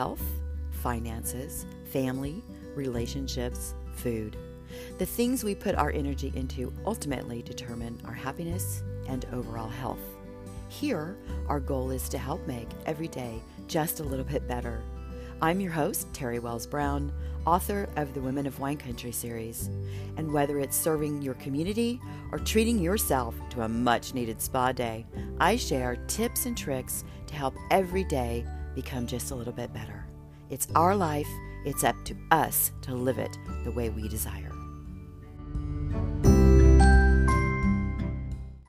health, finances, family, relationships, food. The things we put our energy into ultimately determine our happiness and overall health. Here, our goal is to help make every day just a little bit better. I'm your host, Terry Wells Brown, author of the Women of Wine Country series. And whether it's serving your community or treating yourself to a much needed spa day, I share tips and tricks to help every day become just a little bit better. It's our life, it's up to us to live it the way we desire.